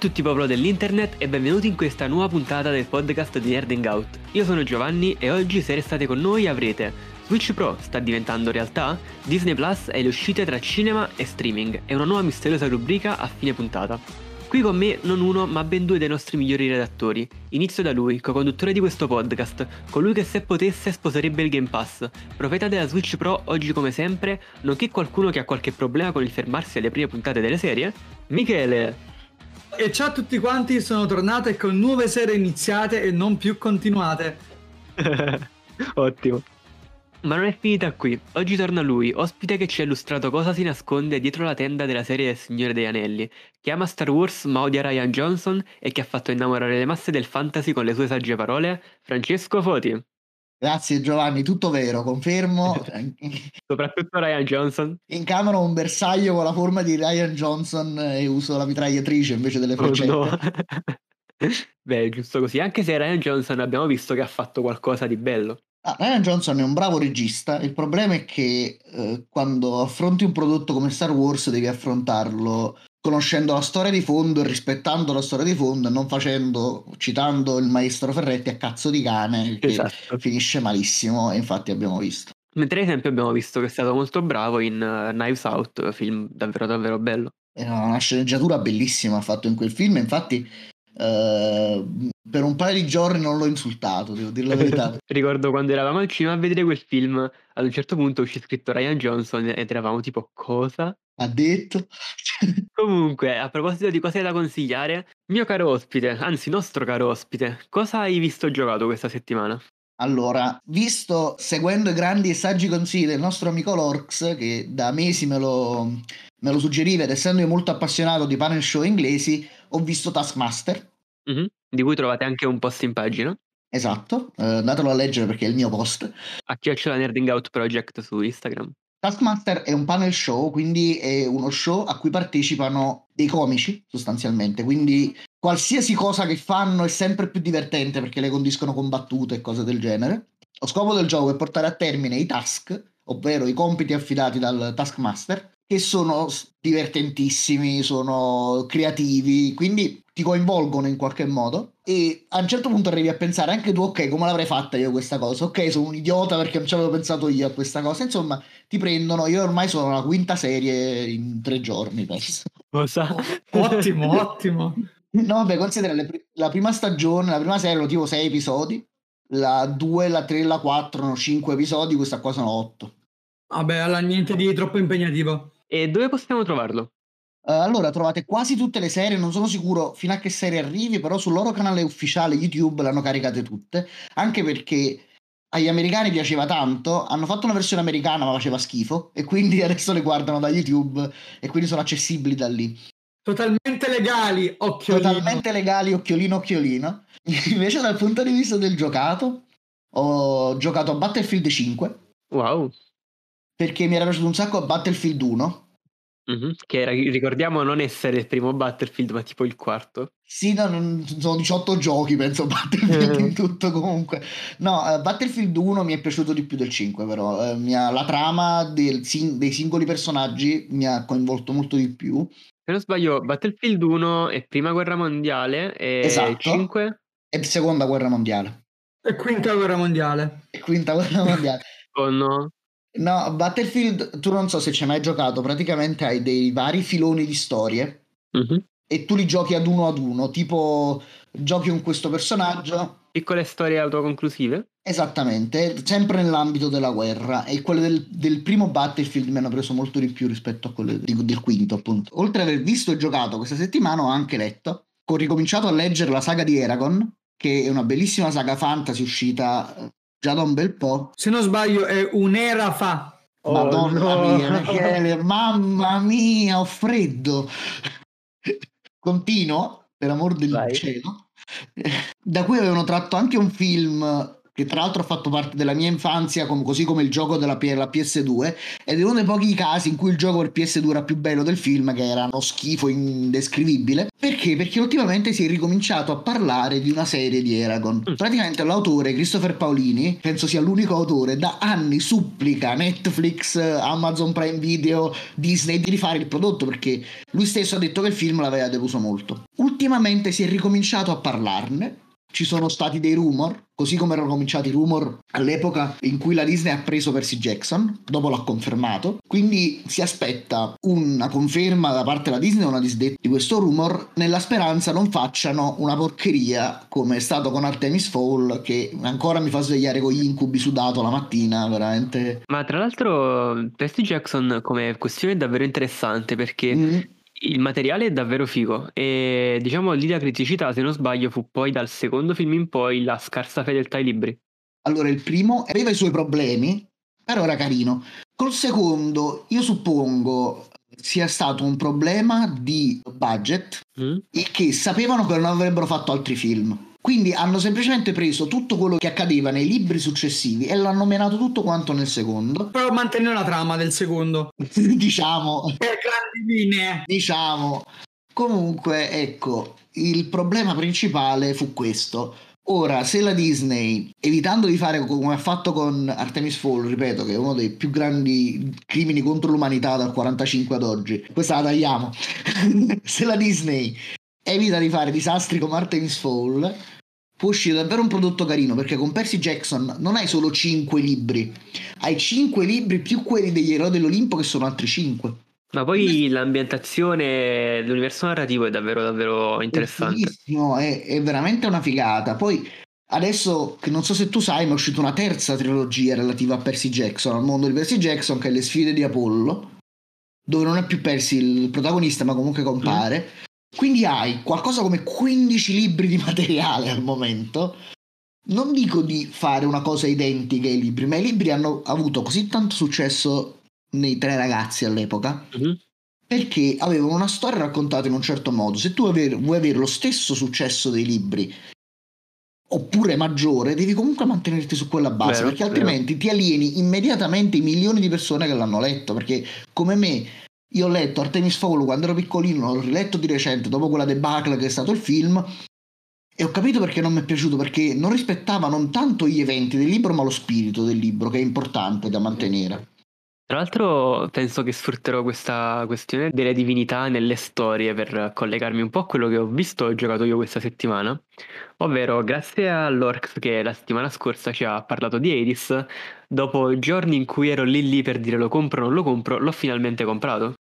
tutti popolo dell'internet e benvenuti in questa nuova puntata del podcast di Nerding Out. Io sono Giovanni e oggi se restate con noi avrete Switch Pro sta diventando realtà? Disney Plus è le uscite tra cinema e streaming e una nuova misteriosa rubrica a fine puntata. Qui con me non uno ma ben due dei nostri migliori redattori. Inizio da lui, co-conduttore di questo podcast, colui che se potesse sposerebbe il Game Pass, profeta della Switch Pro oggi come sempre, nonché qualcuno che ha qualche problema con il fermarsi alle prime puntate delle serie, Michele. E ciao a tutti quanti, sono tornate con nuove serie iniziate e non più continuate. Ottimo. Ma non è finita qui. Oggi torna lui, ospite che ci ha illustrato cosa si nasconde dietro la tenda della serie del Signore degli Anelli, che ama Star Wars ma odia Ryan Johnson e che ha fatto innamorare le masse del fantasy con le sue sagge parole, Francesco Foti. Grazie Giovanni, tutto vero, confermo. Soprattutto Ryan Johnson. In camera ho un bersaglio con la forma di Ryan Johnson e uso la mitragliatrice invece delle freccette. Oh no. Beh, giusto così, anche se Ryan Johnson abbiamo visto che ha fatto qualcosa di bello. Ah, Ryan Johnson è un bravo regista, il problema è che eh, quando affronti un prodotto come Star Wars devi affrontarlo conoscendo la storia di fondo e rispettando la storia di fondo e non facendo, citando il maestro Ferretti a cazzo di cane che esatto. finisce malissimo e infatti abbiamo visto. Mentre ad esempio abbiamo visto che è stato molto bravo in uh, Knives Out, film davvero davvero bello. Era una sceneggiatura bellissima fatto in quel film, infatti uh, per un paio di giorni non l'ho insultato, devo dire la verità. Ricordo quando eravamo al cinema a vedere quel film, ad un certo punto uscì scritto Ryan Johnson ed eravamo tipo cosa? Ha detto. Comunque, a proposito di cose da consigliare, mio caro ospite, anzi nostro caro ospite, cosa hai visto e giocato questa settimana? Allora, visto, seguendo i grandi e saggi consigli del nostro amico Lorx, che da mesi me lo, me lo suggeriva ed essendo io molto appassionato di panel show inglesi, ho visto Taskmaster. Mm-hmm, di cui trovate anche un post in pagina. Esatto, eh, andatelo a leggere perché è il mio post. A chiocciola Nerding Out Project su Instagram. Taskmaster è un panel show, quindi è uno show a cui partecipano dei comici sostanzialmente, quindi qualsiasi cosa che fanno è sempre più divertente perché le condiscono con battute e cose del genere. Lo scopo del gioco è portare a termine i task, ovvero i compiti affidati dal Taskmaster, che sono divertentissimi, sono creativi, quindi ti coinvolgono in qualche modo. E a un certo punto arrivi a pensare anche tu ok come l'avrei fatta io questa cosa? Ok sono un idiota perché non ci avevo pensato io a questa cosa. Insomma ti prendono. Io ormai sono la quinta serie in tre giorni penso. Cosa? ottimo ottimo. No vabbè considera le, la prima stagione la prima serie lo tipo sei episodi. La 2, la 3 la 4 sono 5 episodi questa qua sono 8 vabbè alla niente di troppo impegnativo e dove possiamo trovarlo? Uh, allora trovate quasi tutte le serie, non sono sicuro fino a che serie arrivi, però sul loro canale ufficiale YouTube le hanno caricate tutte, anche perché agli americani piaceva tanto, hanno fatto una versione americana ma faceva schifo e quindi adesso le guardano da YouTube e quindi sono accessibili da lì. Totalmente legali, occhiolino. Totalmente legali, occhiolino, occhiolino. Invece dal punto di vista del giocato, ho giocato a Battlefield 5. Wow perché mi era piaciuto un sacco Battlefield 1. Mm-hmm. Che era, ricordiamo non essere il primo Battlefield, ma tipo il quarto. Sì, no, non, sono 18 giochi, penso Battlefield in tutto comunque. No, uh, Battlefield 1 mi è piaciuto di più del 5, però uh, ha, la trama del, dei singoli personaggi mi ha coinvolto molto di più. Se non sbaglio, Battlefield 1 è prima guerra mondiale e esatto. 5 è seconda guerra mondiale. E quinta guerra mondiale. E quinta guerra mondiale. oh no. No, Battlefield, tu non so se ci hai mai giocato, praticamente hai dei vari filoni di storie mm-hmm. e tu li giochi ad uno ad uno, tipo giochi con questo personaggio. Piccole storie autoconclusive? Esattamente, sempre nell'ambito della guerra e quelle del, del, primo Battlefield mi hanno preso molto di più rispetto a quelle di, del quinto appunto. Oltre ad aver visto e giocato questa settimana ho anche letto, ho ricominciato a leggere la saga di Eragon, che è una bellissima saga fantasy uscita già da un bel po'. Se non sbaglio è un'era fa. Oh, Madonna no. mia, Michele, mamma mia, ho freddo. Continuo, per amor del Vai. cielo. Da cui avevano tratto anche un film che tra l'altro ha fatto parte della mia infanzia, così come il gioco della P- PS2, ed è uno dei pochi casi in cui il gioco per PS2 era più bello del film, che era uno schifo indescrivibile. Perché? Perché ultimamente si è ricominciato a parlare di una serie di Eragon. Mm. Praticamente l'autore, Christopher Paolini, penso sia l'unico autore, da anni supplica Netflix, Amazon Prime Video, Disney di rifare il prodotto, perché lui stesso ha detto che il film l'aveva deluso molto. Ultimamente si è ricominciato a parlarne ci sono stati dei rumor, così come erano cominciati i rumor all'epoca in cui la Disney ha preso Percy Jackson, dopo l'ha confermato, quindi si aspetta una conferma da parte della Disney o una disdetta di questo rumor, nella speranza non facciano una porcheria come è stato con Artemis Fall, che ancora mi fa svegliare con gli incubi sudato la mattina, veramente. Ma tra l'altro Percy Jackson come questione è davvero interessante perché... Mm il materiale è davvero figo e diciamo lì la criticità, se non sbaglio, fu poi dal secondo film in poi la scarsa fedeltà ai libri. Allora, il primo aveva i suoi problemi, però era carino. Col secondo, io suppongo sia stato un problema di budget mm. e che sapevano che non avrebbero fatto altri film. Quindi hanno semplicemente preso tutto quello che accadeva nei libri successivi e l'hanno menato tutto quanto nel secondo. Però mantenere la trama del secondo. diciamo. Per grandi linee. Diciamo. Comunque, ecco, il problema principale fu questo. Ora, se la Disney, evitando di fare come ha fatto con Artemis Fall, ripeto che è uno dei più grandi crimini contro l'umanità dal 45 ad oggi, questa la tagliamo. se la Disney evita di fare disastri come Artemis Fall, può uscire davvero un prodotto carino perché con Percy Jackson non hai solo 5 libri, hai 5 libri più quelli degli eroi dell'Olimpo che sono altri 5. Ma poi l'ambientazione, l'universo narrativo è davvero davvero interessante. È, è veramente una figata. Poi adesso che non so se tu sai, ma è uscita una terza trilogia relativa a Percy Jackson, al mondo di Percy Jackson, che è Le sfide di Apollo, dove non è più Percy il protagonista, ma comunque compare. Mm. Quindi hai qualcosa come 15 libri di materiale al momento. Non dico di fare una cosa identica ai libri, ma i libri hanno avuto così tanto successo nei tre ragazzi all'epoca. Mm-hmm. Perché avevano una storia raccontata in un certo modo. Se tu vuoi avere lo stesso successo dei libri, oppure maggiore, devi comunque mantenerti su quella base, vero, perché altrimenti vero. ti alieni immediatamente i milioni di persone che l'hanno letto. Perché come me io ho letto Artemis Fowl quando ero piccolino, l'ho riletto di recente dopo quella debacle che è stato il film e ho capito perché non mi è piaciuto, perché non rispettava non tanto gli eventi del libro ma lo spirito del libro che è importante da mantenere. Tra l'altro penso che sfrutterò questa questione delle divinità nelle storie per collegarmi un po' a quello che ho visto e giocato io questa settimana, ovvero grazie all'Orcs che la settimana scorsa ci ha parlato di Hades, dopo giorni in cui ero lì lì per dire lo compro o non lo compro, l'ho finalmente comprato.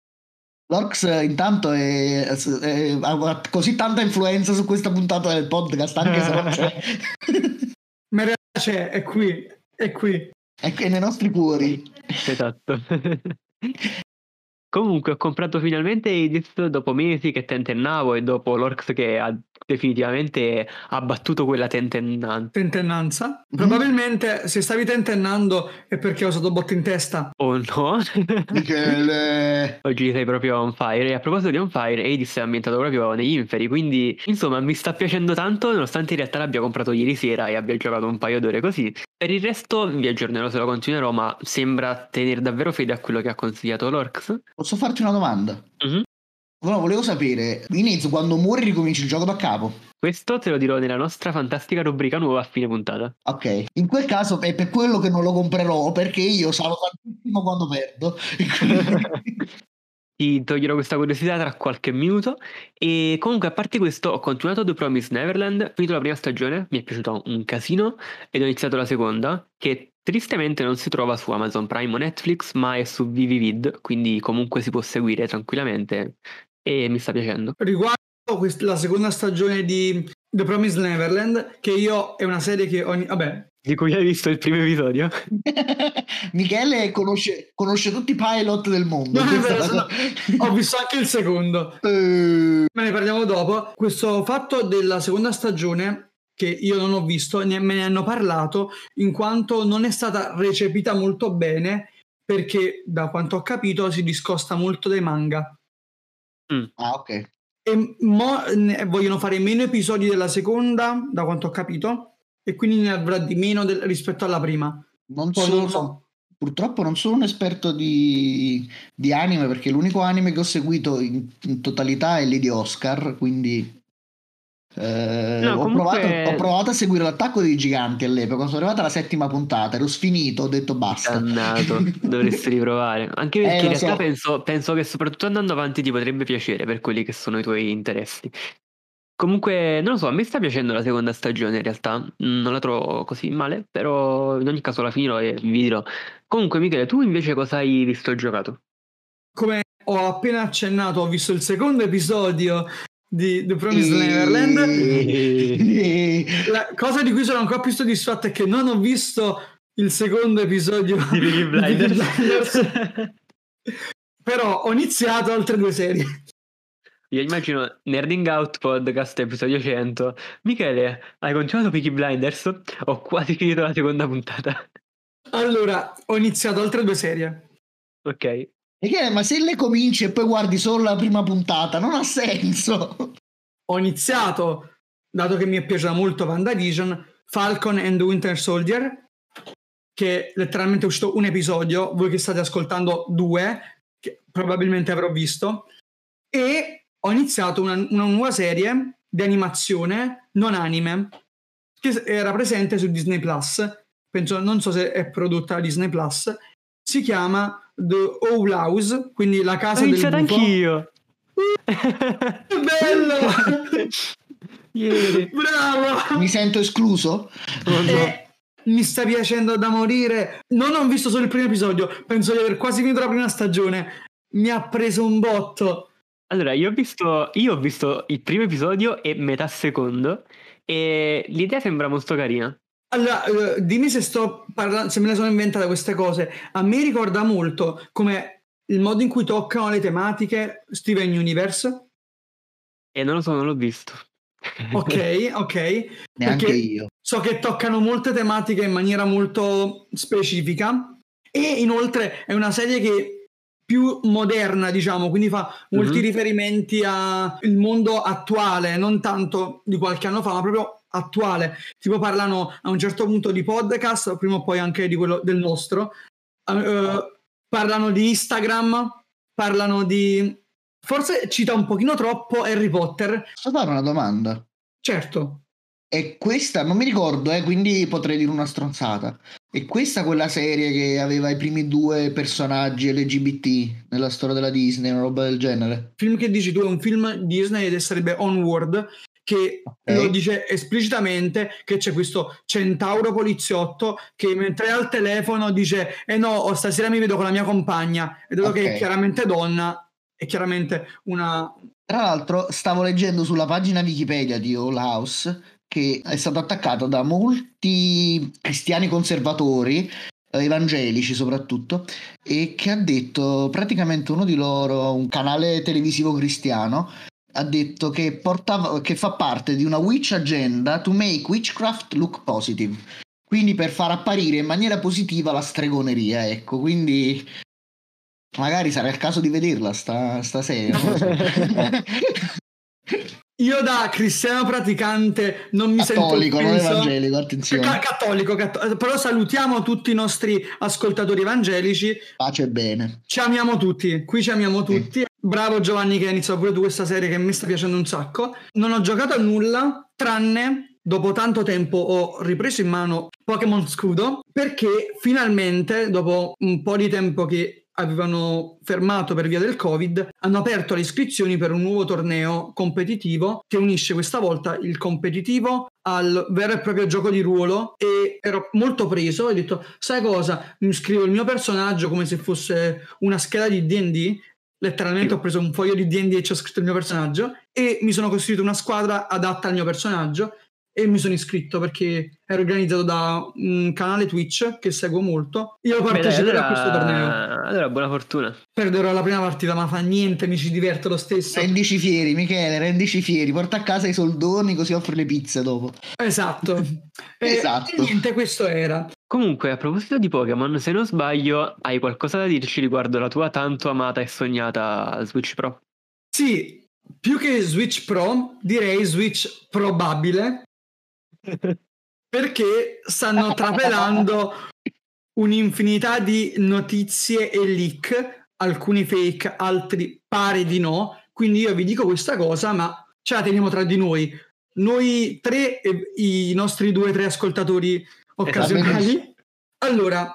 L'Orcs intanto è, è, ha così tanta influenza su questa puntata del podcast, anche se non c'è. Ma in realtà c'è, è qui, è qui. È nei nostri cuori. Esatto. Comunque ho comprato finalmente Edith dopo mesi che tentennavo e dopo l'Orcs che ha definitivamente abbattuto quella tentennanza. Tentennanza? Mm-hmm. Probabilmente se stavi tentennando è perché ho usato botte in testa. Oh no? Michele! Oggi sei proprio on fire. E a proposito di on fire, Edis è ambientato proprio negli inferi, quindi insomma mi sta piacendo tanto nonostante in realtà l'abbia comprato ieri sera e abbia giocato un paio d'ore così. Per il resto vi aggiornerò se lo continuerò, ma sembra tenere davvero fede a quello che ha consigliato l'Orcs. Posso farti una domanda? Mm-hmm. No, volevo sapere, inizio quando muori ricominci il gioco da capo. Questo te lo dirò nella nostra fantastica rubrica nuova a fine puntata. Ok, in quel caso è per quello che non lo comprerò, perché io sarò tantissimo quando perdo. Ti toglierò questa curiosità tra qualche minuto. E comunque, a parte questo, ho continuato The Promise Neverland, ho finito la prima stagione, mi è piaciuto un casino, ed ho iniziato la seconda, che tristemente non si trova su Amazon Prime o Netflix, ma è su Vivivid, quindi comunque si può seguire tranquillamente e mi sta piacendo. Riguardo la seconda stagione di The Promised Neverland, che io è una serie che ogni... vabbè, di cui hai visto il primo episodio? Michele conosce, conosce, tutti i pilot del mondo. No, vero, ho visto anche il secondo. Uh... Ma ne parliamo dopo. Questo fatto della seconda stagione che io non ho visto, ne, me ne hanno parlato, in quanto non è stata recepita molto bene, perché da quanto ho capito si discosta molto dai manga. Mm. Ah, ok. E mo, vogliono fare meno episodi della seconda, da quanto ho capito, e quindi ne avrà di meno del, rispetto alla prima. Non Poi sono, so. Purtroppo non sono un esperto di, di, anime perché l'unico anime che ho seguito in, in totalità è Lady Oscar, quindi eh, no, ho, comunque... provato, ho, provato, a seguire l'attacco dei giganti all'epoca. Sono arrivata alla settima puntata, ero sfinito, ho detto basta. Dannato, dovresti riprovare. Anche perché eh, in realtà so. penso, penso, che soprattutto andando avanti ti potrebbe piacere per quelli che sono i tuoi interessi. Comunque, non lo so, a me sta piacendo la seconda stagione in realtà, non la trovo così male, però in ogni caso la finirò e vi dirò. Comunque Michele, tu invece cosa hai visto e giocato? Come ho appena accennato, ho visto il secondo episodio di The Promised Neverland. La cosa di cui sono ancora più soddisfatto è che non ho visto il secondo episodio di Peaky Blinders. Blinders. Però ho iniziato altre due serie. Io immagino Nerding Out Podcast episodio 100. Michele, hai continuato Peaky Blinders? Ho quasi finito la seconda puntata. Allora, ho iniziato altre due serie. Ok. Che, ma se le cominci e poi guardi solo la prima puntata, non ha senso. Ho iniziato, dato che mi è piaciuta molto WandaVision, Falcon and Winter Soldier, che letteralmente è uscito un episodio, voi che state ascoltando due, che probabilmente avrò visto, e ho iniziato una, una nuova serie di animazione non anime che era presente su Disney Plus. Penso, non so se è prodotta da Disney Plus. Si chiama The Owl House, quindi la casa Ho del bufo. anch'io. Bello! Ieri. Bravo! Mi sento escluso? Oh, no. E mi sta piacendo da morire. Non ho visto solo il primo episodio, penso di aver quasi finito la prima stagione. Mi ha preso un botto. Allora, io ho visto, io ho visto il primo episodio e metà secondo e l'idea sembra molto carina. Allora, eh, dimmi se sto parlando, se me ne sono inventate queste cose. A me ricorda molto come il modo in cui toccano le tematiche Steven Universe. E non lo so, non l'ho visto. Ok, ok. Neanche Perché io. So che toccano molte tematiche in maniera molto specifica e inoltre è una serie che più moderna, diciamo, quindi fa molti Mhm. riferimenti al mondo attuale, non tanto di qualche anno fa, ma proprio attuale. Tipo parlano a un certo punto di podcast, prima o poi anche di quello del nostro. Eh, parlano di Instagram, parlano di forse cita un pochino troppo Harry Potter. Posso fare una domanda? Certo. E questa, non mi ricordo, eh, quindi potrei dire una stronzata. E questa quella serie che aveva i primi due personaggi LGBT nella storia della Disney, una roba del genere? Il film che dici tu è un film Disney ed sarebbe Onward che Ok. lo dice esplicitamente che c'è questo centauro poliziotto che mentre è al telefono dice eh no oh, stasera mi vedo con la mia compagna e dato che Ok. è chiaramente donna è chiaramente una Tra l'altro, stavo leggendo sulla pagina Wikipedia di All House che è stato attaccato da molti cristiani conservatori, eh, evangelici soprattutto, e che ha detto praticamente uno di loro, un canale televisivo cristiano, ha detto che, portava, che fa parte di una witch agenda to make witchcraft look positive. Quindi per far apparire in maniera positiva la stregoneria, ecco, quindi magari sarà il caso di vederla sta, sta. non io da cristiano praticante non mi Cattolico, sento non offeso. evangelico, attenzione. Ca- cattolico, catto- però salutiamo tutti i nostri ascoltatori evangelici Pace e bene. Ci amiamo tutti, qui ci amiamo tutti. Bravo Giovanni che hai iniziato pure tu questa serie che mi sta piacendo un sacco. Non ho giocato a nulla, tranne dopo tanto tempo ho ripreso in mano Pokémon Scudo perché finalmente, dopo un po' di tempo che avevano fermato per via del Covid, hanno aperto le iscrizioni per un nuovo torneo competitivo che unisce questa volta il competitivo al vero e proprio gioco di ruolo e ero molto preso ho detto sai cosa? Mi scrivo il mio personaggio come se fosse una scheda di D&D letteralmente ho preso un foglio di D&D e ci ho scritto il mio personaggio e mi sono costruito una squadra adatta al mio personaggio e mi sono iscritto perché ero organizzato da un canale Twitch che seguo molto io parteciperò allora, a questo torneo allora buona fortuna. perderò la prima partita ma fa niente mi ci diverto lo stesso Rendici fieri, Michele, rendici fieri. Porta a casa i soldoni così offri le pizze dopo. esatto E- Esatto. e niente questo era Comunque, a proposito di Pokémon, se non sbaglio, hai qualcosa da dirci riguardo la tua tanto amata e sognata Switch Pro? Sì, più che Switch Pro, direi Switch probabile, perché stanno trapelando un'infinità di notizie e leak, alcuni fake, altri pare di no. Quindi io vi dico questa cosa, ma ce la teniamo tra di noi. Noi tre e i nostri due o tre ascoltatori occasionali. Allora,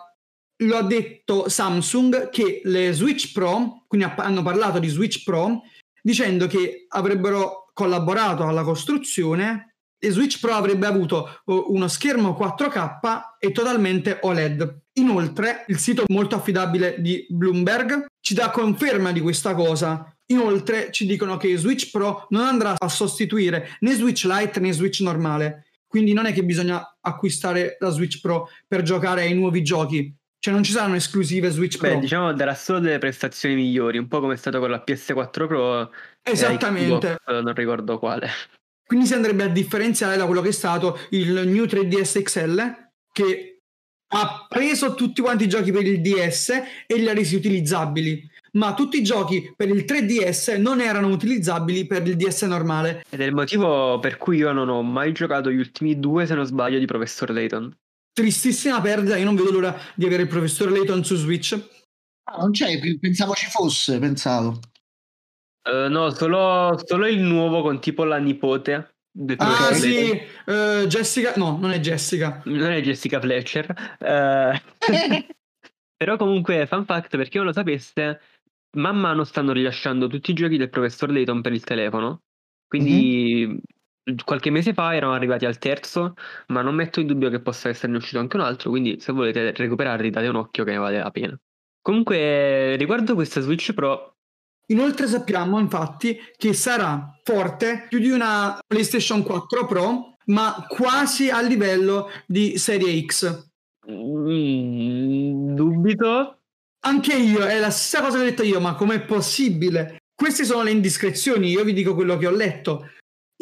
lo ha detto Samsung che le Switch Pro, quindi ha- hanno parlato di Switch Pro, dicendo che avrebbero collaborato alla costruzione, e Switch Pro avrebbe avuto uno schermo 4K e totalmente OLED. Inoltre, il sito molto affidabile di Bloomberg ci dà conferma di questa cosa. Inoltre ci dicono che Switch Pro non andrà a sostituire né Switch Lite né Switch normale. Quindi non è che bisogna acquistare la Switch Pro per giocare ai nuovi giochi. Cioè non ci saranno esclusive Switch Pro. Beh, diciamo darà solo delle prestazioni migliori, un po' come è stato con la PS4 Pro. Esattamente. Xbox, non ricordo quale. Quindi si andrebbe a differenziare da quello che è stato il New 3DS XL, che ha preso tutti quanti i giochi per il DS e li ha resi utilizzabili. Ma tutti i giochi per il 3DS non erano utilizzabili per il DS normale. Ed è il motivo per cui io non ho mai giocato gli ultimi due, se non sbaglio, di Professor Layton. Tristissima perdita, io non vedo l'ora di avere il Professor Layton su Switch. Ah, non c'è, pensavo ci fosse, pensavo. Uh, no, solo, solo, il nuovo con tipo la nipote. Ah sì, uh, Jessica, no, non è Jessica. Non è Jessica Fletcher. Uh, però comunque, fan fact, per chi non lo sapesse, man mano stanno rilasciando tutti i giochi del professor Layton per il telefono. Quindi mm-hmm. qualche mese fa erano arrivati al terzo, ma non metto in dubbio che possa esserne uscito anche un altro. Quindi se volete recuperarli date un occhio che ne vale la pena. Comunque, riguardo questa Switch Pro, Inoltre sappiamo infatti che sarà forte più di una PlayStation 4 Pro, ma quasi a livello di Serie X. Mm, dubito. Anche io, è la stessa cosa che ho detto io, ma com'è possibile? Queste sono le indiscrezioni, io vi dico quello che ho letto.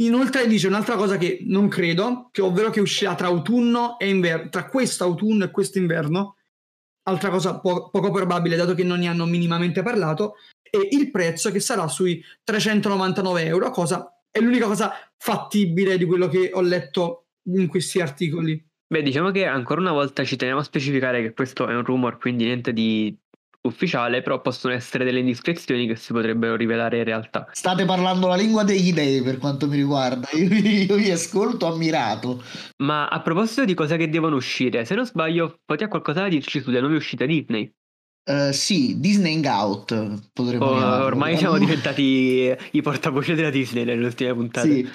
Inoltre dice un'altra cosa che non credo, che ovvero che uscirà tra autunno e inverno, tra questo autunno e questo inverno, altra cosa po- poco probabile dato che non ne hanno minimamente parlato, e il prezzo che sarà sui 399 euro, cosa è l'unica cosa fattibile di quello che ho letto in questi articoli. Beh, diciamo che ancora una volta ci teniamo a specificare che questo è un rumor, quindi niente di ufficiale, però possono essere delle indiscrezioni che si potrebbero rivelare in realtà. State parlando la lingua degli dei per quanto mi riguarda, io, io vi ascolto ammirato. Ma a proposito di cose che devono uscire, se non sbaglio, potete qualcosa da dirci sulle nuove uscite Disney? Uh, sì, Disney Out potremmo oh, Ormai siamo diventati i portavoce della Disney nelle ultime puntate. Sì,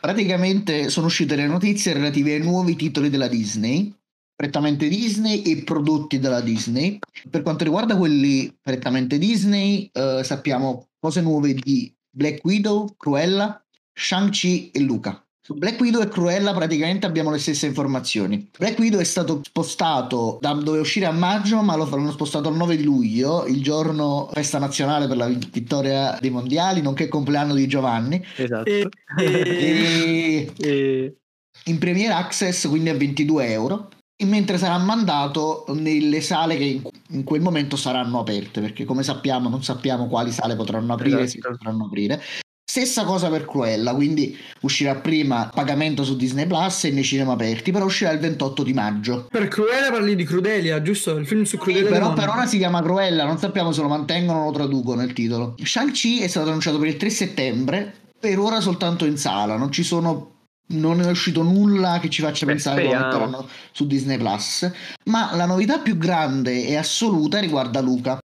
praticamente sono uscite le notizie relative ai nuovi titoli della Disney, prettamente Disney e prodotti della Disney. Per quanto riguarda quelli prettamente Disney, uh, sappiamo cose nuove di Black Widow, Cruella, Shang-Chi e Luca. Su Black Widow e Cruella praticamente abbiamo le stesse informazioni. Black Widow è stato spostato da dove uscire a maggio, ma lo l'hanno spostato al 9 di luglio, il giorno festa nazionale per la vittoria dei mondiali, nonché compleanno di Giovanni. Esatto. E, e, e... in Premier Access quindi a 22 euro mentre sarà mandato nelle sale che in, quel momento saranno aperte perché come sappiamo non sappiamo quali sale potranno aprire esatto. si potranno aprire Stessa cosa per Cruella, quindi uscirà prima pagamento su Disney Plus e nei cinema aperti, però uscirà il 28 di maggio. Per Cruella parli di Crudelia, giusto? Il film su Crudelia. Sì, però per ora si chiama Cruella, non sappiamo se lo mantengono o lo traducono nel titolo. Shang-Chi è stato annunciato per il 3 settembre, per ora soltanto in sala, non ci sono non è uscito nulla che ci faccia Beh, pensare che lo metteranno su Disney Plus. Ma la novità più grande e assoluta riguarda Luca.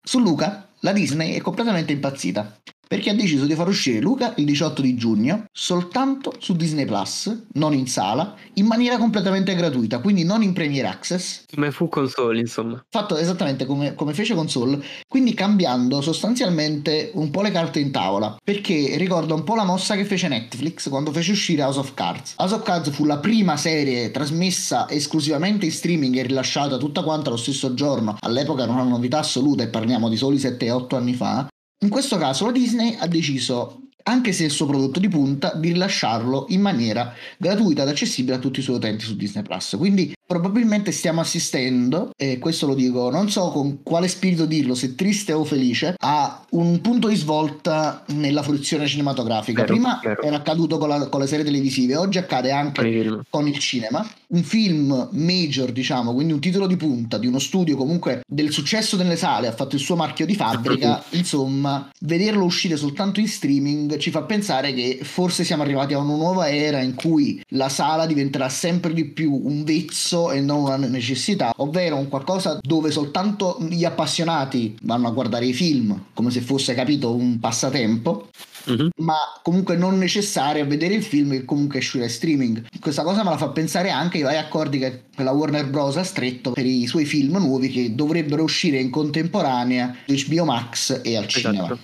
Su Luca, la Disney è completamente impazzita perché ha deciso di far uscire Luca il 18 di giugno soltanto su Disney Plus, non in sala, in maniera completamente gratuita, quindi non in Premiere Access. Come fu console, insomma. Fatto esattamente come, come fece console, quindi cambiando sostanzialmente un po' le carte in tavola, perché ricorda un po' la mossa che fece Netflix quando fece uscire House of Cards. House of Cards fu la prima serie trasmessa esclusivamente in streaming e rilasciata tutta quanta lo stesso giorno, all'epoca era una novità assoluta e parliamo di soli 7-8 anni fa, in questo caso la Disney ha deciso, anche se il suo prodotto di punta, di rilasciarlo in maniera gratuita ed accessibile a tutti i suoi utenti su Disney Plus. Quindi probabilmente stiamo assistendo, e questo lo dico, non so con quale spirito dirlo, se triste o felice, a un punto di svolta nella fruizione cinematografica. Vero, Prima vero. era accaduto con, la, con, le serie televisive, oggi accade anche con il cinema. Un film major, diciamo, quindi un titolo di punta di uno studio comunque del successo nelle sale, ha fatto il suo marchio di fabbrica, insomma, vederlo uscire soltanto in streaming ci fa pensare che forse siamo arrivati a una nuova era in cui la sala diventerà sempre di più un vezzo lusso e non una necessità, ovvero un qualcosa dove soltanto gli appassionati vanno a guardare i film come se fosse capito un passatempo uh-huh. ma comunque non necessarie a vedere il film che comunque esce in streaming. Questa cosa me la fa pensare anche ai vari accordi che la Warner Bros. ha stretto per i suoi film nuovi che dovrebbero uscire in contemporanea su HBO Max e al esatto. cinema.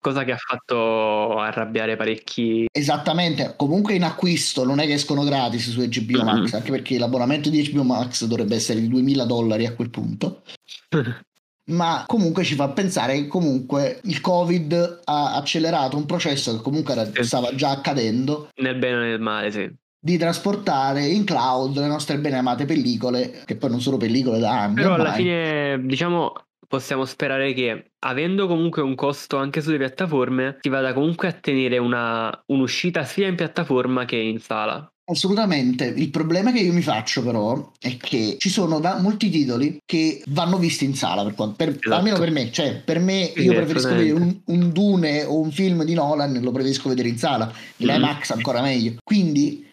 Cosa che ha fatto arrabbiare parecchi. Esattamente, comunque in acquisto non è che escono gratis su HBO Max, mm-hmm. anche perché l'abbonamento di HBO Max dovrebbe essere di 2000 dollari a quel punto. ma comunque ci fa pensare che comunque il covid ha accelerato un processo che comunque era, stava già accadendo nel bene e nel male sì di trasportare in cloud le nostre bene amate pellicole che poi non sono pellicole da anni però ormai. alla fine diciamo possiamo sperare che avendo comunque un costo anche sulle piattaforme si vada comunque a tenere una, un'uscita sia in piattaforma che in sala. Assolutamente, il problema che io mi faccio però è che ci sono da, molti titoli che vanno visti in sala, per, per, esatto. almeno per me, cioè per me io preferisco vedere un, un, Dune o un film di Nolan, lo preferisco vedere in sala, l'IMAX mm. ancora meglio, quindi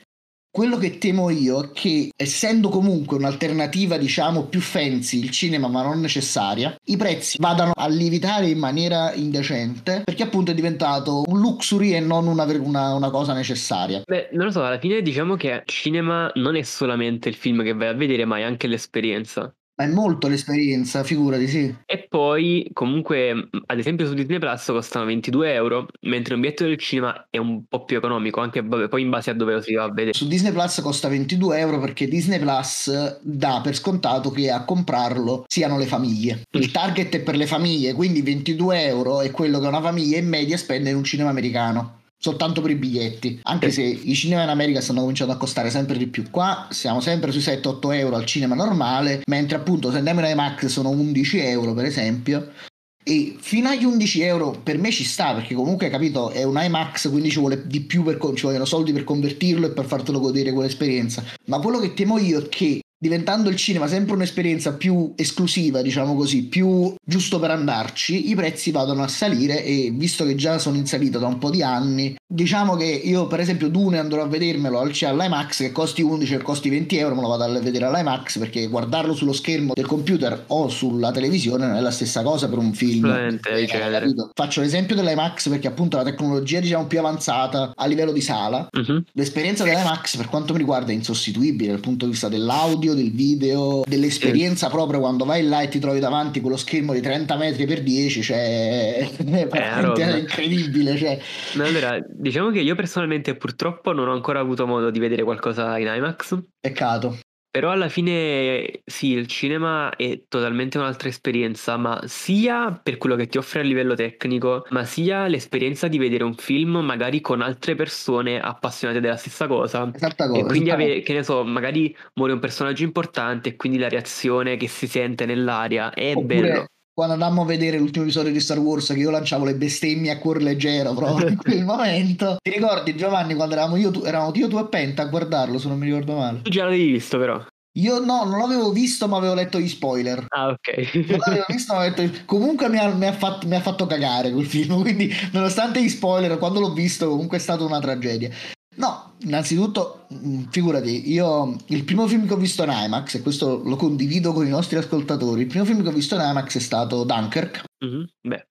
quello che temo io è che, essendo comunque un'alternativa, diciamo, più fancy il cinema, ma non necessaria, i prezzi vadano a lievitare in maniera indecente, perché appunto è diventato un luxury e non una, una, una cosa necessaria. Beh, non lo so, alla fine diciamo che cinema non è solamente il film che vai a vedere, ma è anche l'esperienza. Ma è molto l'esperienza, figurati, sì. E poi, comunque, ad esempio su Disney Plus costano 22 euro, mentre un biglietto del cinema è un po' più economico, anche vabbè, poi in base a dove lo si va a vedere. Su Disney Plus costa 22 euro perché Disney Plus dà per scontato che a comprarlo siano le famiglie. Il target è per le famiglie, quindi 22 euro è quello che una famiglia in media spende in un cinema americano soltanto per i biglietti, anche se i cinema in America stanno cominciando a costare sempre di più. Qua siamo sempre sui 7-8 euro al cinema normale, mentre appunto se andiamo in IMAX sono 11 euro per esempio. E fino agli 11 euro per me ci sta, perché comunque capito è un IMAX, quindi ci vuole di più per, ci vogliono soldi per convertirlo e per fartelo godere quell'esperienza. Ma quello che temo io è che diventando il cinema sempre un'esperienza più esclusiva, diciamo così, più giusto per andarci, i prezzi vadano a salire e visto che già sono in salita da un po' di anni, diciamo che io per esempio Dune andrò a vedermelo al all'IMAX che costi 11 o costi 20 euro, me lo vado a vedere all'IMAX perché guardarlo sullo schermo del computer o sulla televisione non è la stessa cosa per un film. Eh, Faccio l'esempio dell'IMAX perché appunto la tecnologia diciamo più avanzata a livello di sala, uh-huh. l'esperienza dell'IMAX per quanto mi riguarda è insostituibile dal punto di vista dell'audio dell'audio, del video, dell'esperienza proprio quando vai là e ti trovi davanti quello schermo di 30 metri per 10, cioè è veramente incredibile. Cioè. allora, diciamo che io personalmente purtroppo non ho ancora avuto modo di vedere qualcosa in IMAX. Peccato. Però alla fine sì, il cinema è totalmente un'altra esperienza, ma sia per quello che ti offre a livello tecnico, ma sia l'esperienza di vedere un film magari con altre persone appassionate della stessa cosa. Esatta cosa. E quindi avere, che ne so, magari muore un personaggio importante e quindi la reazione che si sente nell'aria è Oppure... bello quando andammo a vedere l'ultimo episodio di Star Wars che io lanciavo le bestemmie a cuor leggero proprio in quel momento ti ricordi Giovanni quando eravamo io, tu, eravamo io tu e Penta a guardarlo se non mi ricordo male tu già l'avevi visto però io no, non l'avevo visto, ma avevo letto gli spoiler. Ah, ok. non l'avevo visto, ma avevo letto... Comunque mi ha, mi, ha fatto, mi ha, fatto, cagare quel film. Quindi, nonostante gli spoiler, quando l'ho visto, comunque è stata una tragedia. No, innanzitutto, mm, figurati, io il primo film che ho visto in IMAX, e questo lo condivido con i nostri ascoltatori, il primo film che ho visto in IMAX è stato Dunkirk. Mm-hmm. Beh.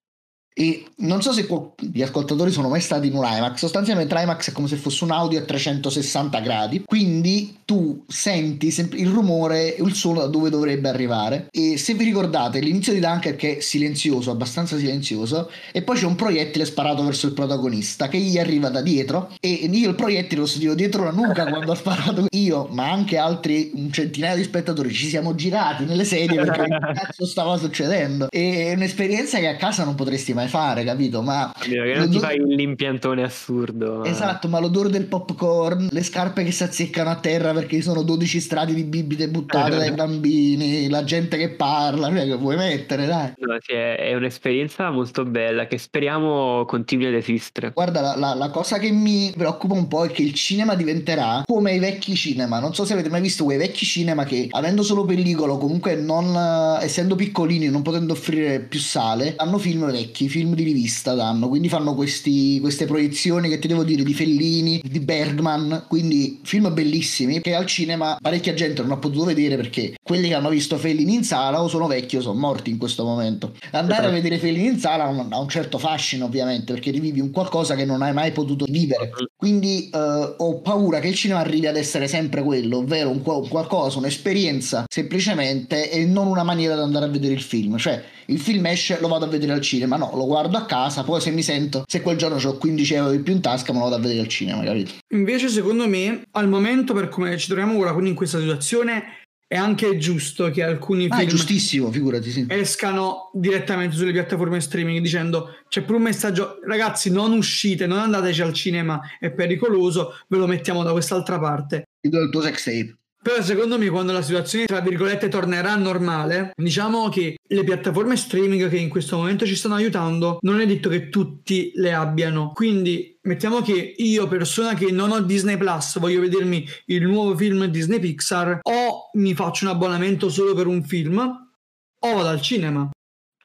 E non so se gli ascoltatori sono mai stati in un IMAX, sostanzialmente l'IMAX è come se fosse un audio a 360 gradi, quindi tu senti il rumore e il suono da dove dovrebbe arrivare. E se vi ricordate, l'inizio di Dunker che è silenzioso, abbastanza silenzioso, e poi c'è un proiettile sparato verso il protagonista che gli arriva da dietro e io il proiettile lo sentivo dietro la nuca quando ha sparato. Io, ma anche altri un centinaio di spettatori ci siamo girati nelle sedie perché che cazzo stava succedendo. E è un'esperienza che a casa non potresti mai mai fare, capito? Ma che non ti fai l'impiantone assurdo. Esatto, ma l'odore del popcorn, le scarpe che si azzeccano a terra perché ci sono 12 strati di bibite buttate dai bambini, la gente che parla, cioè che vuoi mettere, dai. No, sì, è, un'esperienza molto bella che speriamo continui ad esistere. Guarda, la, la, la cosa che mi preoccupa un po' è che il cinema diventerà come i vecchi cinema. Non so se avete mai visto quei vecchi cinema che avendo solo pellicolo, comunque non essendo piccolini, non potendo offrire più sale, hanno film vecchi film di rivista danno, quindi fanno questi, queste proiezioni che ti devo dire di Fellini, di Bergman, quindi film bellissimi che al cinema parecchia gente non ha potuto vedere perché quelli che hanno visto Fellini in sala o sono vecchi o sono morti in questo momento. Andare a vedere Fellini in sala ha un certo fascino ovviamente perché rivivi un qualcosa che non hai mai potuto vivere, quindi uh, ho paura che il cinema arrivi ad essere sempre quello, ovvero un, un qualcosa, un'esperienza semplicemente e non una maniera di andare a vedere il film, cioè il film esce lo vado a vedere al cinema. No lo guardo a casa poi se mi sento se quel giorno ho 15 euro di più in tasca me lo vado a vedere al cinema capito? Invece secondo me al momento per come ci troviamo ora quindi in questa situazione è anche giusto che alcuni ah, film giustissimo, figurati, sì. escano direttamente sulle piattaforme streaming dicendo c'è pure un messaggio ragazzi non uscite non andateci al cinema è pericoloso ve lo mettiamo da quest'altra parte. Ti do il tuo sex tape però secondo me quando la situazione tra virgolette tornerà normale, diciamo che le piattaforme streaming che in questo momento ci stanno aiutando non è detto che tutti le abbiano. Quindi mettiamo che io persona che non ho Disney Plus voglio vedermi il nuovo film Disney Pixar o mi faccio un abbonamento solo per un film o vado al cinema.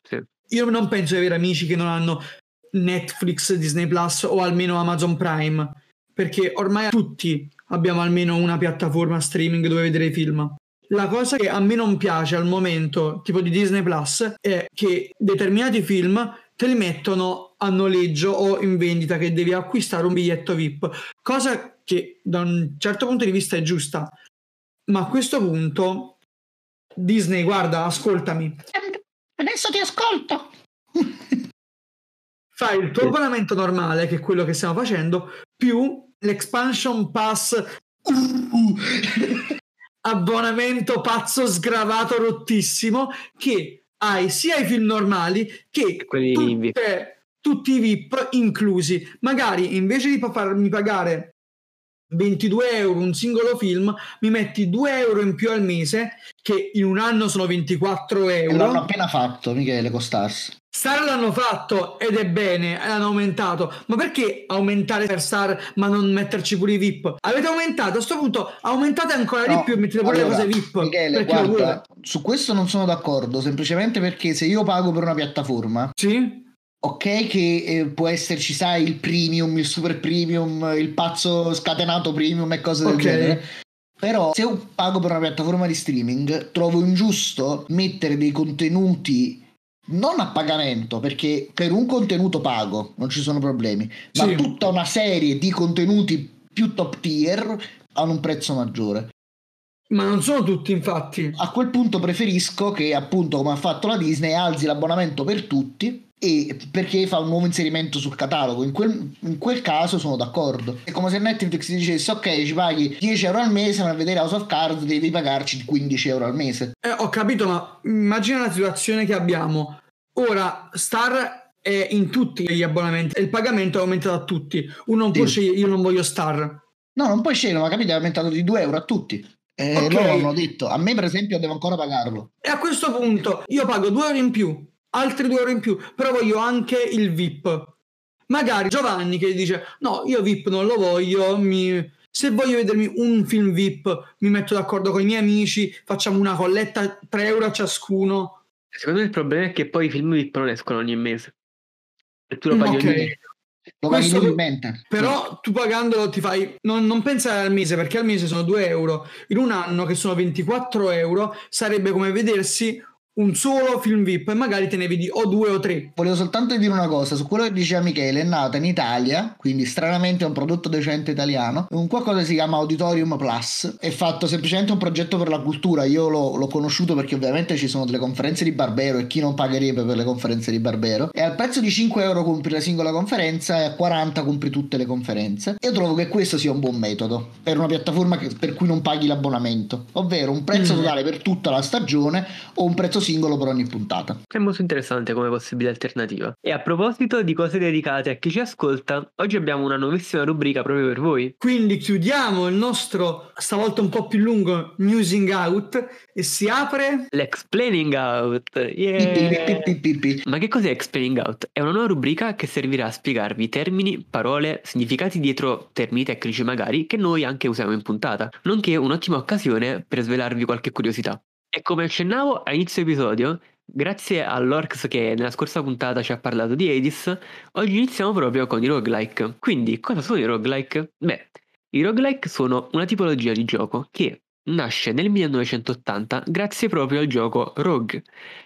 Sì. Io non penso di avere amici che non hanno Netflix, Disney Plus o almeno Amazon Prime perché ormai tutti abbiamo almeno una piattaforma streaming dove vedere i film. La cosa che a me non piace al momento, tipo di Disney Plus, è che determinati film te li mettono a noleggio o in vendita che devi acquistare un biglietto VIP, cosa che da un certo punto di vista è giusta. Ma a questo punto Disney, guarda, ascoltami. Adesso ti ascolto. Fai il tuo abbonamento normale, che è quello che stiamo facendo, più l'expansion pass uh, abbonamento pazzo sgravato rottissimo che hai sia i film normali che tutte, tutti i VIP inclusi. Magari invece di farmi pagare 22 euro un singolo film, mi metti 2 euro in più al mese, che in un anno sono 24 euro. l'hanno appena fatto, Michele, con Stars. Star l'hanno fatto ed è bene, l'hanno aumentato. Ma perché aumentare per Star ma non metterci pure i VIP? Avete aumentato, a questo punto aumentate ancora no, di più e mettete pure allora, le cose VIP. Michele, guarda, su questo non sono d'accordo, semplicemente perché se io pago per una piattaforma... Sì? Ok che eh, può esserci, sai, il premium, il super premium, il pazzo scatenato premium e cose del okay. genere. Però se io pago per una piattaforma di streaming, trovo ingiusto mettere dei contenuti non a pagamento, perché per un contenuto pago non ci sono problemi, ma sì. tutta una serie di contenuti più top tier hanno un prezzo maggiore. Ma non sono tutti, infatti. A quel punto preferisco che, appunto, come ha fatto la Disney, alzi l'abbonamento per tutti e perché fa un nuovo inserimento sul catalogo. In quel, in quel, caso sono d'accordo. È come se Netflix dicesse: Ok, ci paghi 10 euro al mese, ma a vedere House of Cards devi pagarci 15 euro al mese. Eh, ho capito, ma immagina la situazione che abbiamo. Ora, Star è in tutti gli abbonamenti e il pagamento è aumentato a tutti. Uno non sì. può scegliere, io non voglio Star. No, non puoi scegliere, ma capito, è aumentato di 2 euro a tutti. Eh, okay. Loro hanno detto, a me per esempio devo ancora pagarlo. E a questo punto io pago 2 euro in più altri due euro in più, però voglio anche il VIP. Magari Giovanni che dice: No, io VIP non lo voglio. Mi... Se voglio vedermi un film VIP, mi metto d'accordo con i miei amici, facciamo una colletta 3 euro a ciascuno. Secondo me il problema è che poi i film VIP non escono ogni mese. E tu lo paghi okay. ogni mese. Questo, però tu pagandolo ti fai non, non pensare al mese perché al mese sono 2 euro in un anno che sono 24 euro sarebbe come vedersi un solo film VIP e magari te ne vedi o due o tre. Volevo soltanto dire una cosa, su quello che diceva Michele, è nata in Italia, quindi stranamente è un prodotto decente italiano, un qualcosa che si chiama Auditorium Plus, è fatto semplicemente un progetto per la cultura, io l'ho, l'ho conosciuto perché ovviamente ci sono delle conferenze di Barbero e chi non pagherebbe per le conferenze di Barbero, e al prezzo di 5 euro compri la singola conferenza e a 40 compri tutte le conferenze. Io trovo che questo sia un buon metodo per una piattaforma che, per cui non paghi l'abbonamento, ovvero un prezzo mm. totale per tutta la stagione o un prezzo singolo per ogni puntata. È molto interessante come possibile alternativa. E a proposito di cose dedicate a chi ci ascolta, oggi abbiamo una nuovissima rubrica proprio per voi. Quindi chiudiamo il nostro, stavolta un po' più lungo, Musing Out e si apre... L'Explaining Out. Yeah. Ma che cos'è Explaining Out? È una nuova rubrica che servirà a spiegarvi termini, parole, significati dietro termini tecnici magari che noi anche usiamo in puntata, nonché un'ottima occasione per svelarvi qualche curiosità. E come accennavo a inizio episodio, grazie all'Orcs che nella scorsa puntata ci ha parlato di Hades, oggi iniziamo proprio con i roguelike. Quindi, cosa sono i roguelike? Beh, i roguelike sono una tipologia di gioco che nasce nel 1980 grazie proprio al gioco Rogue.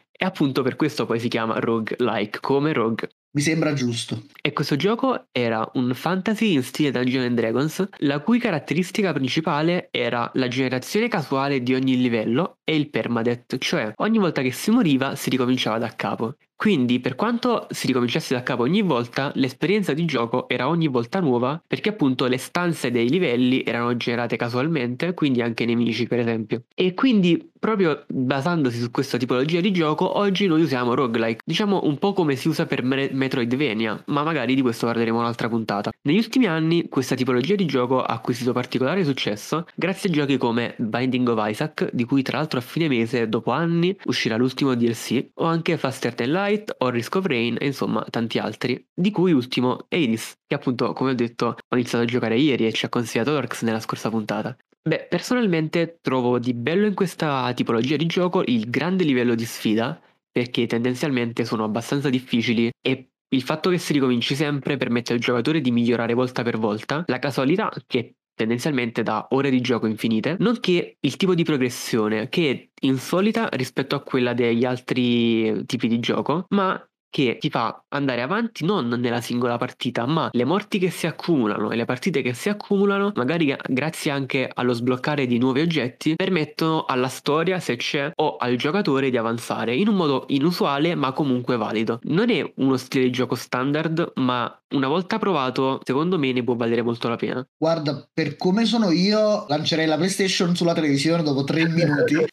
E appunto per questo poi si chiama roguelike, come Rogue. Mi sembra giusto. E questo gioco era un fantasy in stile Dungeons and Dragons, la cui caratteristica principale era la generazione casuale di ogni livello e il permadeath, cioè ogni volta che si moriva si ricominciava da capo. Quindi, per quanto si ricominciasse da capo ogni volta, l'esperienza di gioco era ogni volta nuova perché appunto le stanze dei livelli erano generate casualmente, quindi anche i nemici per esempio. E quindi, proprio basandosi su questa tipologia di gioco, oggi noi usiamo roguelike, diciamo un po' come si usa per Metroidvania, ma magari di questo parleremo un'altra puntata. Negli ultimi anni questa tipologia di gioco ha acquisito particolare successo grazie a giochi come Binding of Isaac, di cui tra l'altro a fine mese, dopo anni, uscirà l'ultimo DLC, o anche Faster Than Light o Risk of Rain e insomma tanti altri, di cui ultimo Hades, che appunto come ho detto ho iniziato a giocare ieri e ci ha consigliato Orcs nella scorsa puntata. Beh, personalmente trovo di bello in questa tipologia di gioco il grande livello di sfida, perché tendenzialmente sono abbastanza difficili e il fatto che si ricominci sempre permette al giocatore di migliorare volta per volta, la casualità che tendenzialmente da ore di gioco infinite, nonché il tipo di progressione che è insolita rispetto a quella degli altri tipi di gioco, ma che ti fa andare avanti non nella singola partita, ma le morti che si accumulano e le partite che si accumulano, magari grazie anche allo sbloccare di nuovi oggetti, permettono alla storia, se c'è, o al giocatore di avanzare in un modo inusuale ma comunque valido. Non è uno stile di gioco standard, ma una volta provato, secondo me ne può valere molto la pena. Guarda, per come sono io, lancerei la PlayStation sulla televisione dopo tre minuti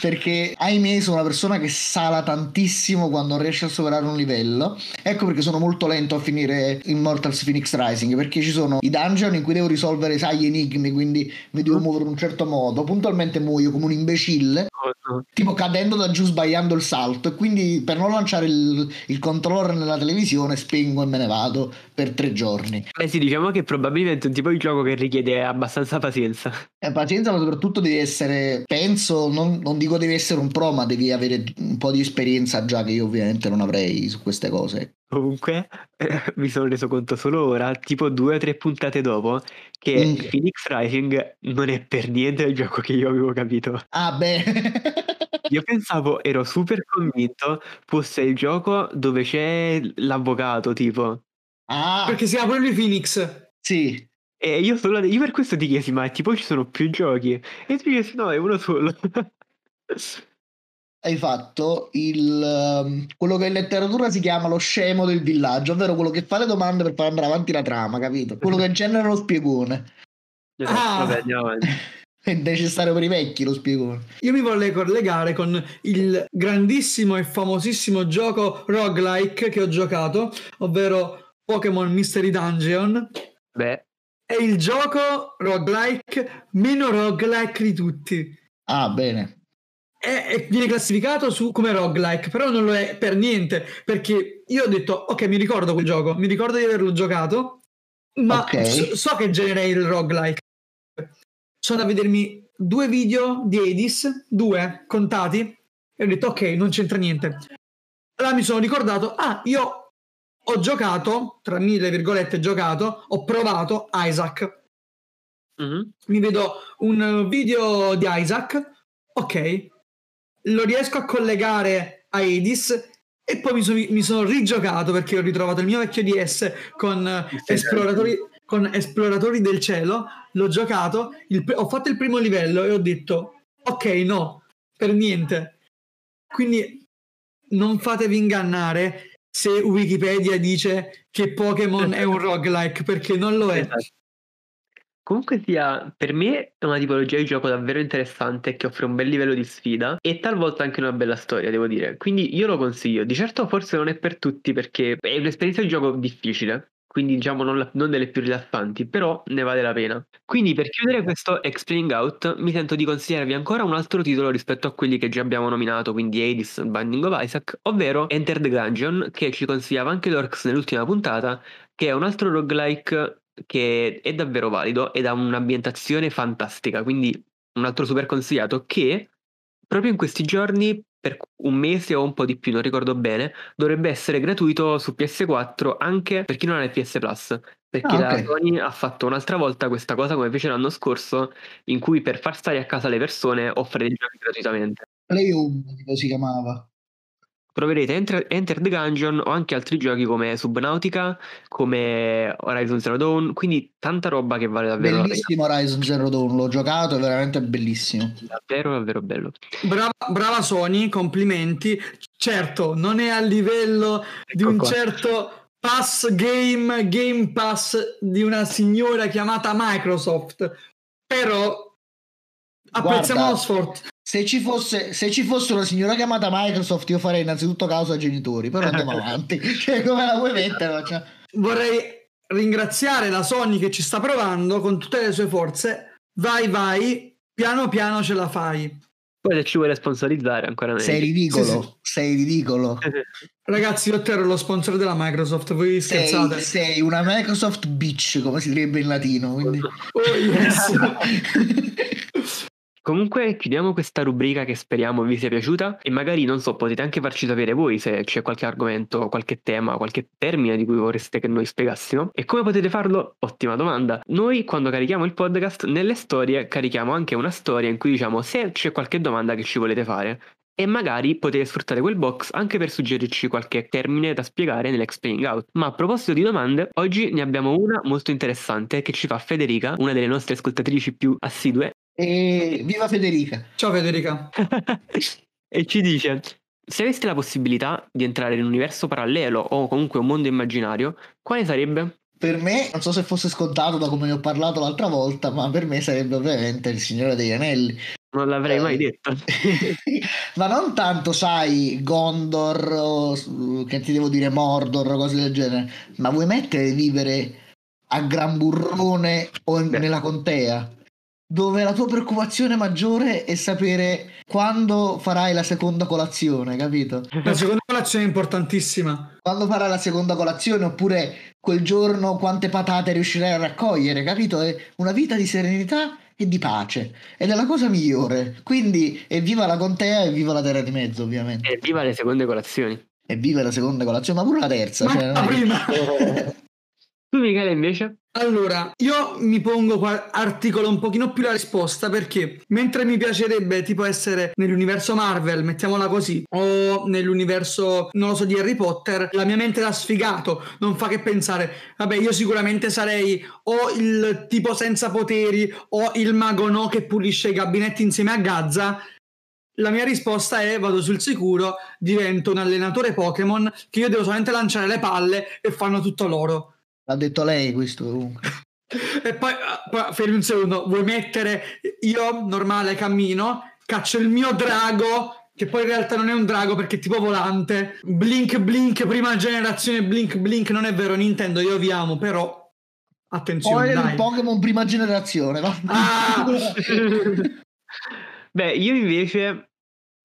perché ahimè sono una persona che sala tantissimo quando riesce a superare un livello. Ecco perché sono molto lento a finire Immortals Phoenix Rising perché ci sono i dungeon in cui devo risolvere sai gli enigmi quindi mi devo muovere in un certo modo. Puntualmente muoio come un imbecille tipo cadendo da giù sbagliando il salto. E quindi per non lanciare il, il controller nella televisione spengo e me ne vado per tre giorni. Beh sì diciamo che probabilmente è un tipo di gioco che richiede abbastanza pazienza. Eh, pazienza ma soprattutto devi essere penso non, non non dico devi essere un pro, ma devi avere un po' di esperienza già che io ovviamente non avrei su queste cose. Comunque eh, mi sono reso conto solo ora, tipo due o tre puntate dopo, che mm. Phoenix Rising non è per niente il gioco che io avevo capito. Ah beh. io pensavo, ero super convinto, fosse il gioco dove c'è l'avvocato tipo. Ah. Perché si apre il Phoenix. Sì. E io, solo, io per questo ti chiesi, ma tipo ci sono più giochi? E tu chiesi, no, è uno solo hai fatto il, um, quello che in letteratura si chiama lo scemo del villaggio, ovvero quello che fa le domande per far andare avanti la trama, capito? Quello che genera lo spiegone. Ah. Vabbè, andiamo avanti. È necessario per i vecchi lo spiegone. Io mi voglio collegare con il grandissimo e famosissimo gioco roguelike che ho giocato, ovvero Pokémon Mystery Dungeon. Beh. È il gioco roguelike meno roguelike di tutti. Ah, bene. E, viene classificato su, come roguelike, però non lo è per niente, perché io ho detto, ok, mi ricordo quel gioco, mi ricordo di averlo giocato, ma okay. so, so, che genere è il roguelike. Sono a vedermi due video di Edis, due contati, e ho detto, ok, non c'entra niente. Allora mi sono ricordato, ah, io ho giocato, tra mille virgolette giocato, ho provato Isaac Mm-hmm. Mi vedo un video di Isaac, ok, lo riesco a collegare a Edis e poi mi, so, mi sono rigiocato perché ho ritrovato il mio vecchio DS con esploratori, con esploratori del cielo, l'ho giocato, il, ho fatto il primo livello e ho detto ok, no, per niente. Quindi non fatevi ingannare se Wikipedia dice che Pokémon è un roguelike perché non lo è. Comunque sia, per me è una tipologia di gioco davvero interessante che offre un bel livello di sfida e talvolta anche una bella storia, devo dire. Quindi io lo consiglio. Di certo forse non è per tutti perché è un'esperienza di gioco difficile, quindi diciamo non, non, delle più rilassanti, però ne vale la pena. Quindi per chiudere questo Explaining Out mi sento di consigliarvi ancora un altro titolo rispetto a quelli che già abbiamo nominato, quindi Hades, Binding of Isaac, ovvero Enter the Gungeon, che ci consigliava anche l'Orcs nell'ultima puntata, che è un altro roguelike che è davvero valido ed ha un'ambientazione fantastica, quindi un altro super consigliato che proprio in questi giorni per un mese o un po' di più, non ricordo bene, dovrebbe essere gratuito su PS4 anche per chi non ha il PS Plus. Perché Ah, ok. la Sony ha fatto un'altra volta questa cosa come fece l'anno scorso, in cui per far stare a casa le persone offre dei giochi gratuitamente. Play Home, tipo si chiamava. Troverete Enter, Enter the Gungeon o anche altri giochi come Subnautica, come Horizon Zero Dawn, quindi tanta roba che vale davvero la pena. Bellissimo Horizon Zero Dawn, l'ho giocato, è veramente bellissimo. Davvero, davvero bello. Brava, brava Sony, complimenti. Certo, non è a livello di Ecco un qua. certo pass game, game pass di una signora chiamata Microsoft, però apprezziamo Guarda, lo sforzo. Se ci, fosse, se ci fosse una signora chiamata Microsoft, io farei innanzitutto causa ai genitori, però andiamo avanti. Cioè, come la vuoi mettere? Cioè, Vorrei ringraziare la Sony che ci sta provando con tutte le sue forze. Vai, vai, piano piano ce la fai. Poi se ci vuole sponsorizzare ancora meglio. sei ridicolo, Sì, sì. sei ridicolo. Ragazzi, io ero lo sponsor della Microsoft, voi Sei, scherzate? sei una Microsoft bitch, come si direbbe in latino. Quindi... Oh, yes. Comunque chiudiamo questa rubrica che speriamo vi sia piaciuta e magari non so, potete anche farci sapere voi se c'è qualche argomento, qualche tema, qualche termine di cui vorreste che noi spiegassimo. E come potete farlo? Ottima domanda. Noi quando carichiamo il podcast nelle storie carichiamo anche una storia in cui diciamo se c'è qualche domanda che ci volete fare. E magari potete sfruttare quel box anche per suggerirci qualche termine da spiegare nell'explaining out. Ma a proposito di domande, oggi ne abbiamo una molto interessante che ci fa Federica, una delle nostre ascoltatrici più assidue, E viva Federica. Ciao Federica. e ci dice: Se aveste la possibilità di entrare in un universo parallelo o comunque un mondo immaginario, quale sarebbe? Per me, non so se fosse scontato da come ne ho parlato l'altra volta, ma per me sarebbe ovviamente il Signore degli Anelli. Non l'avrei mai Eh. detto. ma non tanto, sai, Gondor o che ti devo dire Mordor o cose del genere, ma vuoi mettere vivere a Gran Burrone o in- nella contea? Dove la tua preoccupazione maggiore è sapere quando farai la seconda colazione, capito? La seconda colazione è importantissima. Quando farai la seconda colazione oppure quel giorno quante patate riuscirai a raccogliere, capito? È una vita di serenità e di pace ed è la cosa migliore. Quindi evviva la contea e viva la terra di mezzo, ovviamente. E viva le seconde colazioni. E viva la seconda colazione, ma pure la terza. Ma cioè, la non è- prima. Tu, Michele, invece? Allora, io mi pongo qua, articolo un pochino più la risposta perché mentre mi piacerebbe tipo essere nell'universo Marvel, mettiamola così, o nell'universo, non lo so, di Harry Potter, la mia mente da sfigato non fa che pensare, vabbè, io sicuramente sarei o il tipo senza poteri o il mago no che pulisce i gabinetti insieme a Gazza. La mia risposta è vado sul sicuro, divento un allenatore Pokémon che io devo solamente lanciare le palle e fanno tutto loro. L'ha detto lei questo comunque. E poi, poi fermi un secondo, vuoi mettere io normale cammino, caccio il mio drago, che poi in realtà non è un drago perché è tipo volante. Blink Blink, prima generazione Blink Blink, non è vero Nintendo, io vi amo, però attenzione, Poi dai. il Pokémon prima generazione, no? Ah! Beh, io invece,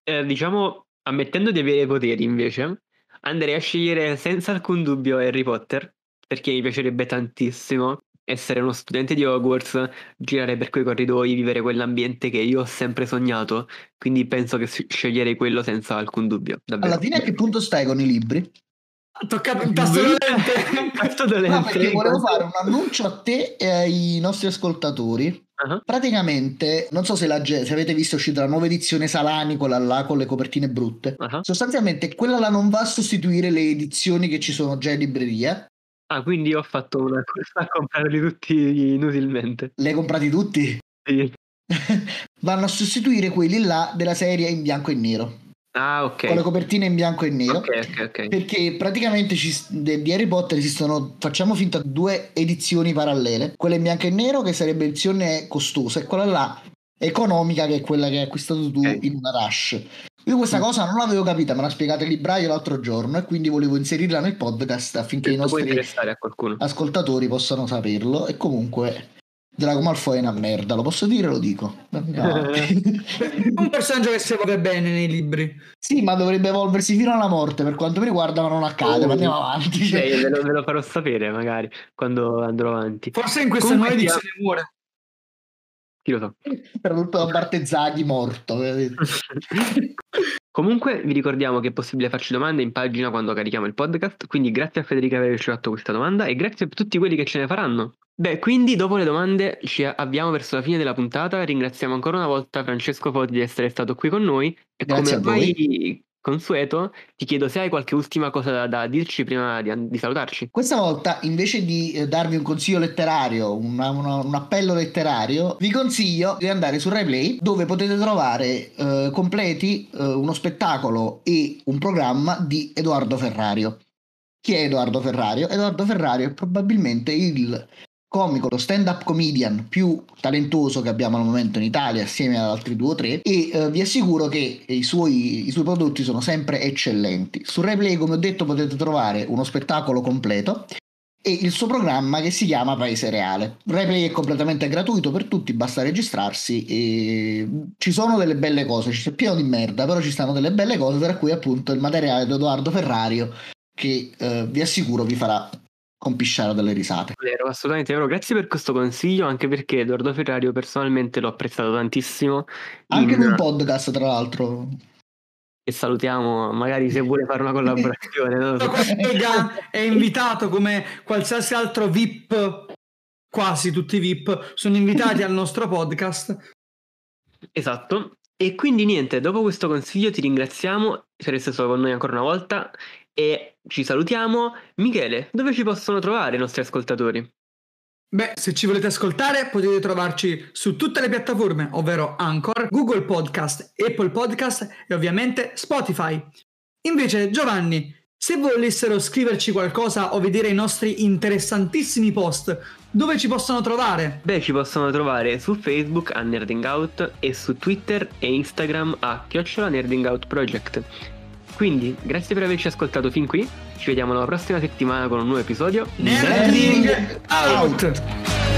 eh, diciamo, ammettendo di avere poteri, invece, andrei a scegliere senza alcun dubbio Harry Potter, perché mi piacerebbe tantissimo essere uno studente di Hogwarts, girare per quei corridoi, vivere quell'ambiente che io ho sempre sognato, quindi penso che sceglierei quello senza alcun dubbio, davvero. Alla fine a che punto stai con i libri? Ha toccato un tasto dolente. Tasto No, dolente. perché volevo fare un annuncio a te e ai nostri ascoltatori. Ah, Praticamente, non so se, la se avete visto uscita la nuova edizione Salani, quella là con le copertine brutte. ah. Sostanzialmente quella là non va a sostituire le edizioni che ci sono già in libreria. Ah, quindi ho fatto una corsa a comprarli tutti inutilmente. Le hai comprati tutti? Sì. Vanno a sostituire quelli là della serie in bianco e nero. Ah, ok. Con le copertine in bianco e nero. Ok, ok, ok. Perché praticamente ci, di Harry Potter esistono, facciamo finta, due edizioni parallele. Quella in bianco e nero che sarebbe edizione costosa e quella là economica che è quella che hai acquistato tu Ok. in una rush. Io questa cosa non l'avevo capita, me l'ha spiegato il libraio l'altro giorno e quindi volevo inserirla nel podcast affinché i Questo nostri interessare a qualcuno. ascoltatori possano saperlo e comunque Drago Malfoy è una merda, lo posso dire lo dico. È un personaggio che si evolve bene nei libri. sì, ma dovrebbe evolversi fino alla morte per quanto mi riguarda, ma non accade, Oh. ma andiamo avanti. cioè. Beh, ve, lo, ve lo farò sapere magari quando andrò avanti. Forse in questa nuova edizione muore. Chi lo sa. tutto da parte Zaghi morto. Comunque vi ricordiamo che è possibile farci domande in pagina quando carichiamo il podcast, quindi grazie a Federica per averci fatto questa domanda e grazie a tutti quelli che ce ne faranno. Beh, quindi dopo le domande ci avviamo verso la fine della puntata, ringraziamo ancora una volta Francesco Foti di essere stato qui con noi e Grazie come a voi. ormai consueto ti chiedo se hai qualche ultima cosa da, da dirci prima di, di salutarci. Questa volta, invece di eh, darvi un consiglio letterario, una- una- un appello letterario, vi consiglio di andare su RaiPlay dove potete trovare eh, completi eh, uno spettacolo e un programma di Edoardo Ferrario. Chi è Edoardo Ferrario? Edoardo Ferrario è probabilmente il comico, lo stand-up comedian più talentuoso che abbiamo al momento in Italia, assieme ad altri due o tre, e eh, vi assicuro che i suoi, i suoi prodotti sono sempre eccellenti. Su RaiPlay, come ho detto, potete trovare uno spettacolo completo e il suo programma che si chiama Paese Reale. RaiPlay è completamente gratuito per tutti, basta registrarsi e ci sono delle belle cose, c'è pieno di merda, però ci stanno delle belle cose, tra cui appunto il materiale di Edoardo Ferrario che eh, vi assicuro vi farà compisciare dalle risate. Vero, assolutamente vero. Grazie per questo consiglio, anche perché Edoardo Ferrario personalmente l'ho apprezzato tantissimo. Anche in- un podcast, tra l'altro. E salutiamo, magari se vuole fare una collaborazione. Questo collega è invitato come qualsiasi altro VIP, quasi tutti i VIP, sono invitati al nostro podcast. Esatto. E quindi niente, dopo questo consiglio ti ringraziamo per essere stato con noi ancora una volta e ci salutiamo. Michele, dove ci possono trovare i nostri ascoltatori? Beh, se ci volete ascoltare potete trovarci su tutte le piattaforme, ovvero Anchor, Google Podcast, Apple Podcast e ovviamente Spotify. Invece, Giovanni, se volessero scriverci qualcosa o vedere i nostri interessantissimi post, dove ci possono trovare? Beh, ci possono trovare su Facebook a Nerding Out e su Twitter e Instagram a chiocciola Nerding Out Project. Quindi, grazie per averci ascoltato fin qui. Ci vediamo la prossima settimana con un nuovo episodio. Nerding out!